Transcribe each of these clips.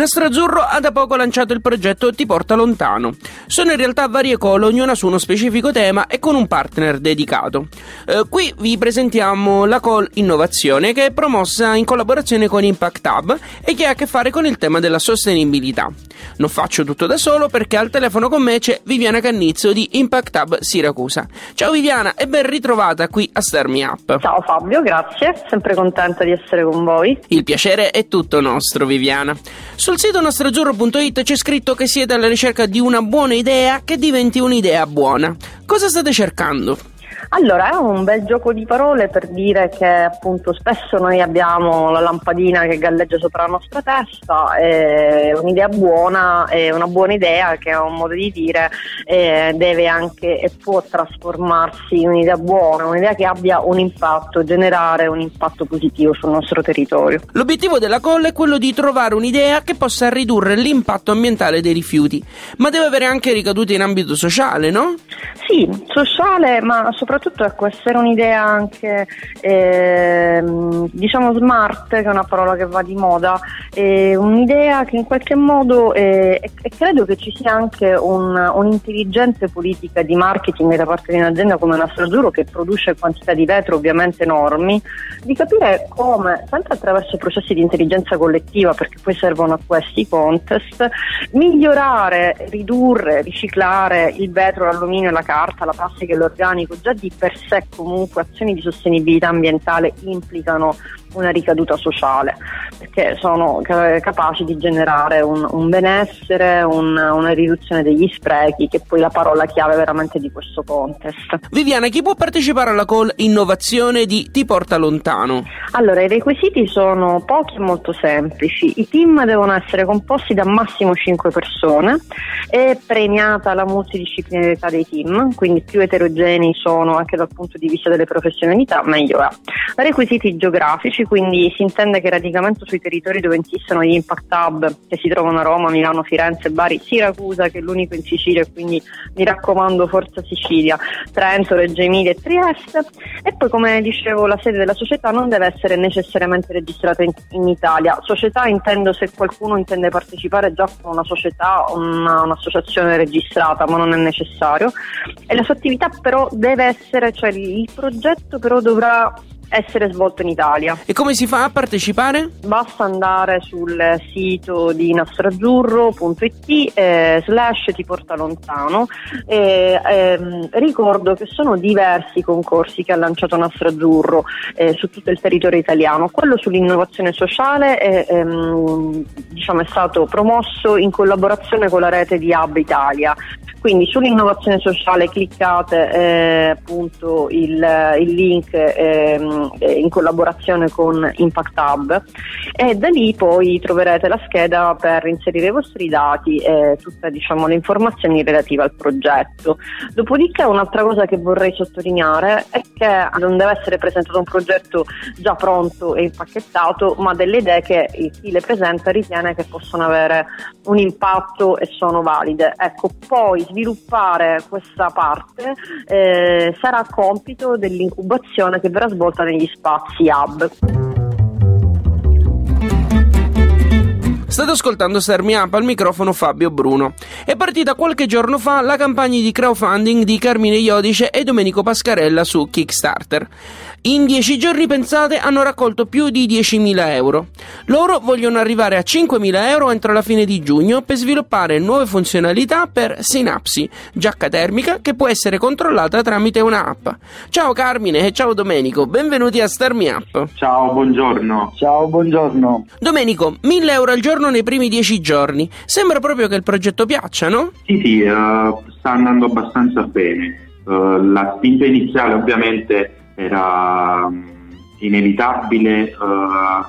Nastro Azzurro ha da poco lanciato il progetto Ti porta lontano. Sono in realtà varie call, ognuna su uno specifico tema e con un partner dedicato. Eh, qui vi presentiamo la call Innovazione che è promossa in collaborazione con Impact Hub e che ha a che fare con il tema della sostenibilità. Non faccio tutto da solo perché al telefono con me c'è Viviana Cannizzo di Impact Hub Siracusa. Ciao Viviana e ben ritrovata qui a Star Me Up. Ciao Fabio, grazie, sempre contenta di essere con voi. Il piacere è tutto nostro, Viviana. Sul sito nostrazzurro.it c'è scritto che siete alla ricerca di una buona idea che diventi un'idea buona. Cosa state cercando? Allora, è un bel gioco di parole per dire che appunto spesso noi abbiamo la lampadina che galleggia sopra la nostra testa, e un'idea buona è una buona idea che è un modo di dire deve anche e può trasformarsi in un'idea buona, un'idea che abbia un impatto, generare un impatto positivo sul nostro territorio. L'obiettivo della call è quello di trovare un'idea che possa ridurre l'impatto ambientale dei rifiuti, ma deve avere anche ricadute in ambito sociale, no? Sì, sociale, ma soprattutto ecco, essere un'idea anche ehm, diciamo smart, che è una parola che va di moda, eh, un'idea che in qualche modo eh, e, e credo che ci sia anche un, un'intelligenza politica di marketing da parte di un'azienda come Nastro che produce quantità di vetro ovviamente enormi, di capire come, sempre attraverso processi di intelligenza collettiva, perché poi servono a questi contest, migliorare, ridurre, riciclare il vetro, l'alluminio, la carta, la plastica e l'organico già di per sé comunque azioni di sostenibilità ambientale implicano una ricaduta sociale perché sono ca- capaci di generare un, un benessere, un, una riduzione degli sprechi che è poi la parola chiave veramente di questo contest. Viviana, chi può partecipare alla call Innovazione di Ti porta lontano? Allora, i requisiti sono pochi e molto semplici. I team devono essere composti da massimo 5 persone, è premiata la multidisciplinarietà dei team, quindi più eterogenei sono anche dal punto di vista delle professionalità, meglio è. Requisiti geografici, quindi si intende che radicamento sui territori dove insistono gli impact hub che si trovano a Roma, Milano, Firenze, Bari, Siracusa, che è l'unico in Sicilia, quindi mi raccomando Forza Sicilia, Trento, Reggio Emilia e Trieste. E poi, come dicevo, la sede della società non deve essere necessariamente registrata in, in Italia. Società intendo se qualcuno intende partecipare già con una società o una, un'associazione registrata, ma non è necessario. E la sua attività però deve essere, cioè il progetto però dovrà essere svolto in Italia. E come si fa a partecipare? Basta andare sul sito di nastrazzurro.it eh, slash ti porta lontano e ehm, ricordo che sono diversi i concorsi che ha lanciato Nastrazzurro eh, su tutto il territorio italiano. Quello sull'innovazione sociale è, ehm, diciamo, è stato promosso in collaborazione con la rete di Hub Italia. Quindi sull'innovazione sociale cliccate eh, appunto il, il link ehm, in collaborazione con Impact Hub e da lì poi troverete la scheda per inserire i vostri dati e tutte diciamo, le informazioni relative al progetto. Dopodiché un'altra cosa che vorrei sottolineare è che non deve essere presentato un progetto già pronto e impacchettato, ma delle idee che chi le presenta ritiene che possono avere un impatto e sono valide. Ecco, poi sviluppare questa parte eh, sarà compito dell'incubazione che verrà svolta negli spazi hub. State ascoltando Sermi Up al microfono Fabio Bruno. È partita qualche giorno fa la campagna di crowdfunding di Carmine Iodice e Domenico Pascarella su Kickstarter. In dieci giorni, pensate, hanno raccolto più di 10.000 euro. Loro vogliono arrivare a 5.000 euro entro la fine di giugno per sviluppare nuove funzionalità per Synapsi, giacca termica che può essere controllata tramite un'app. Ciao Carmine e ciao Domenico, benvenuti a Starmi Up. Ciao, buongiorno. Ciao, buongiorno. Domenico, 1.000 euro al giorno nei primi dieci giorni. Sembra proprio che il progetto piaccia, no? Sì, sì, eh, sta andando abbastanza bene. Eh, la spinta iniziale ovviamente era mh, inevitabile uh,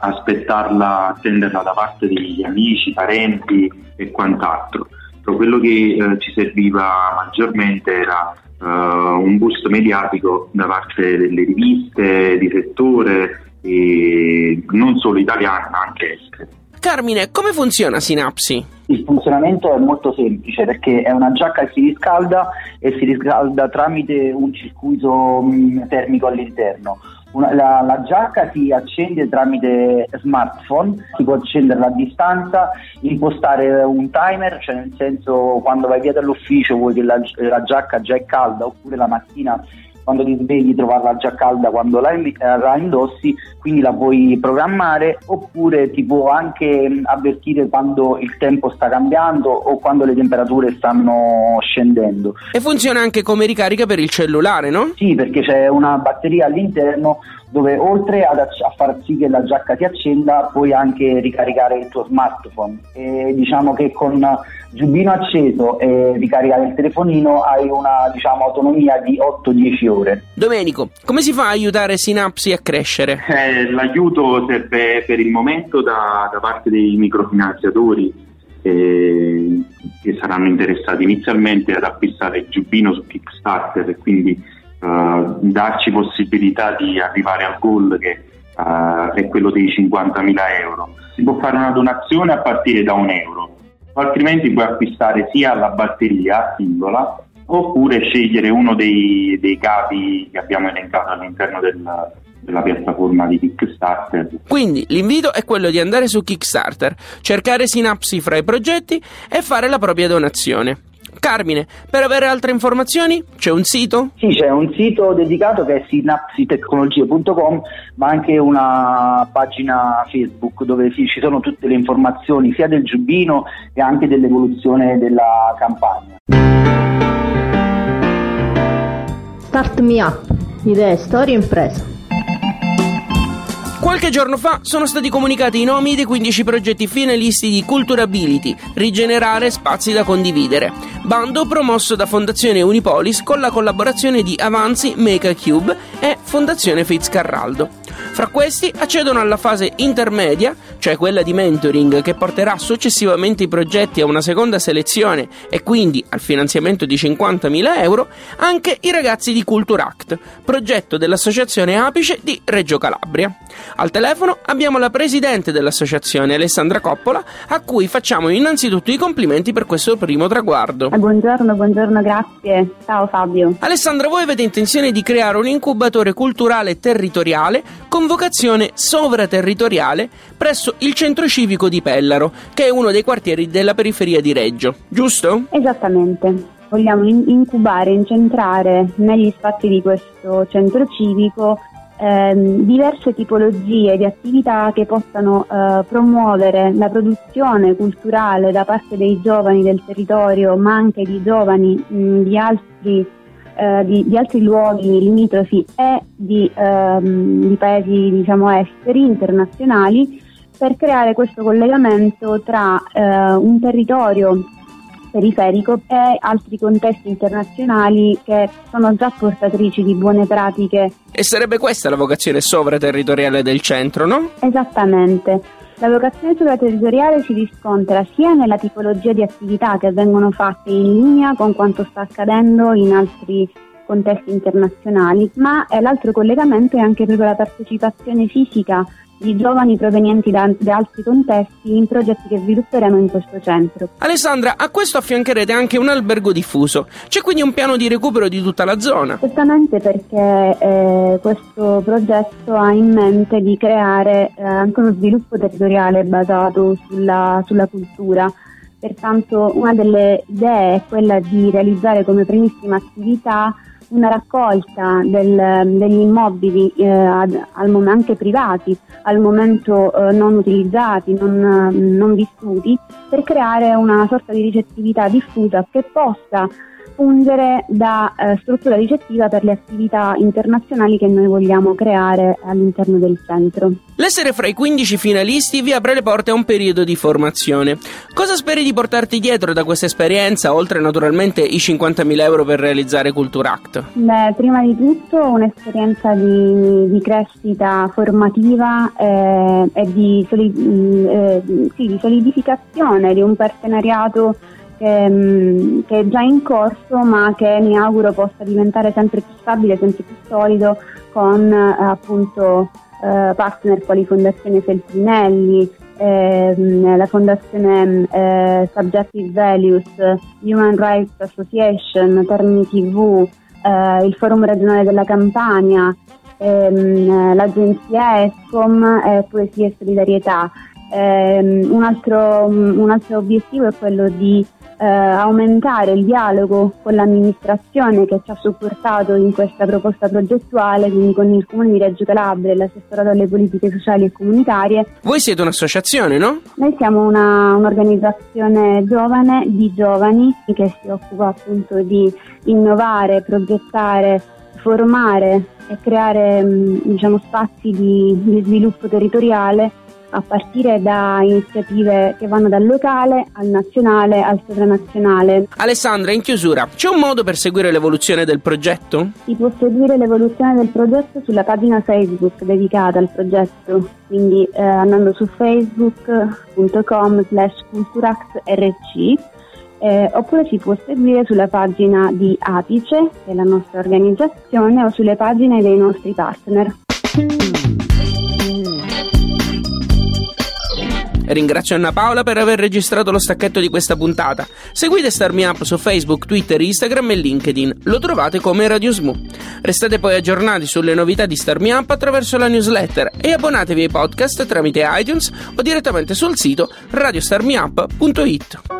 aspettarla, attenderla da parte degli amici, parenti e quant'altro. Però quello che uh, ci serviva maggiormente era uh, un boost mediatico da parte delle riviste di settore, non solo italiane ma anche estere. Carmine, come funziona Sinapsi? Il funzionamento è molto semplice perché è una giacca che si riscalda e si riscalda tramite un circuito mm, termico all'interno. Una, la, la, giacca si accende tramite smartphone, si può accenderla a distanza, impostare un timer, cioè nel senso quando vai via dall'ufficio vuoi che la, la giacca già è calda oppure la mattina quando ti svegli trovarla già calda quando la, eh, la, indossi, quindi la puoi programmare oppure ti può anche mm, avvertire quando il tempo sta cambiando o quando le temperature stanno scendendo. E funziona anche come ricarica per il cellulare, no? Sì, perché c'è una batteria all'interno dove oltre ad, a far sì che la giacca si accenda puoi anche ricaricare il tuo smartphone e diciamo che con giubbino acceso e ricaricare il telefonino hai una diciamo, autonomia di 8-10 ore. Domenico, come si fa a aiutare Sinapsi a crescere? Eh, l'aiuto serve per il momento da, da parte dei microfinanziatori eh, che saranno interessati inizialmente ad acquistare il giubbino su Kickstarter e quindi eh, darci possibilità di arrivare al goal che uh, è quello dei 50.000 euro. Si può fare una donazione a partire da un euro altrimenti puoi acquistare sia la batteria singola oppure scegliere uno dei, dei capi che abbiamo elencato all'interno del, della piattaforma di Kickstarter. Quindi l'invito è quello di andare su Kickstarter, cercare sinapsi fra i progetti e fare la propria donazione. Carmine, per avere altre informazioni c'è un sito? Sì, c'è un sito dedicato che è sinapsitecnologie.com, ma anche una pagina Facebook dove ci sono tutte le informazioni sia del giubbino che anche dell'evoluzione della campagna. Start Me Up, idee, storie, impresa. Qualche giorno fa sono stati comunicati i nomi dei 15 progetti finalisti di Culturability, rigenerare spazi da condividere, bando promosso da Fondazione Unipolis con la collaborazione di Avanzi, Make a Cube e Fondazione Fitzcarraldo. Fra questi accedono alla fase intermedia, cioè quella di mentoring che porterà successivamente i progetti a una seconda selezione e quindi al finanziamento di 50.000 euro, anche i ragazzi di Culturact, progetto dell'associazione Apice di Reggio Calabria. Al telefono abbiamo la presidente dell'associazione Alessandra Coppola, a cui facciamo innanzitutto i complimenti per questo primo traguardo. Buongiorno, buongiorno, grazie. Ciao Fabio. Alessandra, voi avete intenzione di creare un incubatore culturale territoriale con vocazione sovraterritoriale presso il centro civico di Pellaro, che è uno dei quartieri della periferia di Reggio, giusto? Esattamente. Vogliamo incubare, incentrare negli spazi di questo centro civico ehm, diverse tipologie di attività che possano eh, promuovere la produzione culturale da parte dei giovani del territorio, ma anche di giovani mh, di, altri, eh, di, di, altri, luoghi limitrofi e di, ehm, di paesi diciamo, esteri, internazionali, per creare questo collegamento tra eh, un territorio periferico e altri contesti internazionali che sono già portatrici di buone pratiche. E sarebbe questa la vocazione sovraterritoriale del centro, no? Esattamente. La vocazione sovraterritoriale si riscontra sia nella tipologia di attività che vengono fatte in linea con quanto sta accadendo in altri contesti internazionali, ma l'altro collegamento è anche proprio la partecipazione fisica di giovani provenienti da, da, altri contesti in progetti che svilupperemo in questo centro. Alessandra, a questo affiancherete anche un albergo diffuso. C'è quindi un piano di recupero di tutta la zona? Certamente perché eh, questo progetto ha in mente di creare eh, anche uno sviluppo territoriale basato sulla, sulla cultura. Pertanto una delle idee è quella di realizzare come primissima attività una raccolta del, degli immobili eh, ad, al, anche privati al momento eh, non utilizzati, non, non, vissuti, per creare una sorta di ricettività diffusa che possa fungere da eh, struttura ricettiva per le attività internazionali che noi vogliamo creare all'interno del centro. L'essere fra i 15 finalisti vi apre le porte a un periodo di formazione. Cosa speri di portarti dietro da questa esperienza, oltre naturalmente i 50.000 euro per realizzare Culture Act? Beh, prima di tutto un'esperienza di, di crescita formativa eh, e di, solid, eh, sì, di solidificazione di un partenariato che, mm, che, è già in corso ma che mi auguro possa diventare sempre più stabile, sempre più solido con eh, appunto eh, partner quali Fondazione Feltrinelli, ehm, la Fondazione eh, Subjective Values, Human Rights Association, Termini TV, eh, il Forum regionale della Campania, ehm, l'agenzia ESCOM e Poesia e Solidarietà. Um, un, altro, un, altro, obiettivo è quello di uh, aumentare il dialogo con l'amministrazione che ci ha supportato in questa proposta progettuale, quindi con il Comune di Reggio Calabria e l'assessorato alle politiche sociali e comunitarie. Voi siete un'associazione, no? Noi siamo una, un'organizzazione giovane di giovani che si occupa appunto di innovare, progettare, formare e creare diciamo, spazi di, di sviluppo territoriale a partire da iniziative che vanno dal locale al nazionale al sovranazionale. Alessandra, in chiusura, c'è un modo per seguire l'evoluzione del progetto? Si può seguire l'evoluzione del progetto sulla pagina Facebook dedicata al progetto, quindi eh, andando su facebook.com slash culturactrc eh, oppure si può seguire sulla pagina di Apice, che è la nostra organizzazione, o sulle pagine dei nostri partner. Ringrazio Anna Paola per aver registrato lo stacchetto di questa puntata. Seguite Starmi Up su Facebook, Twitter, Instagram e LinkedIn. Lo trovate come Radio Smu. Restate poi aggiornati sulle novità di Starmi Up attraverso la newsletter e abbonatevi ai podcast tramite iTunes o direttamente sul sito radiostarmiup.it.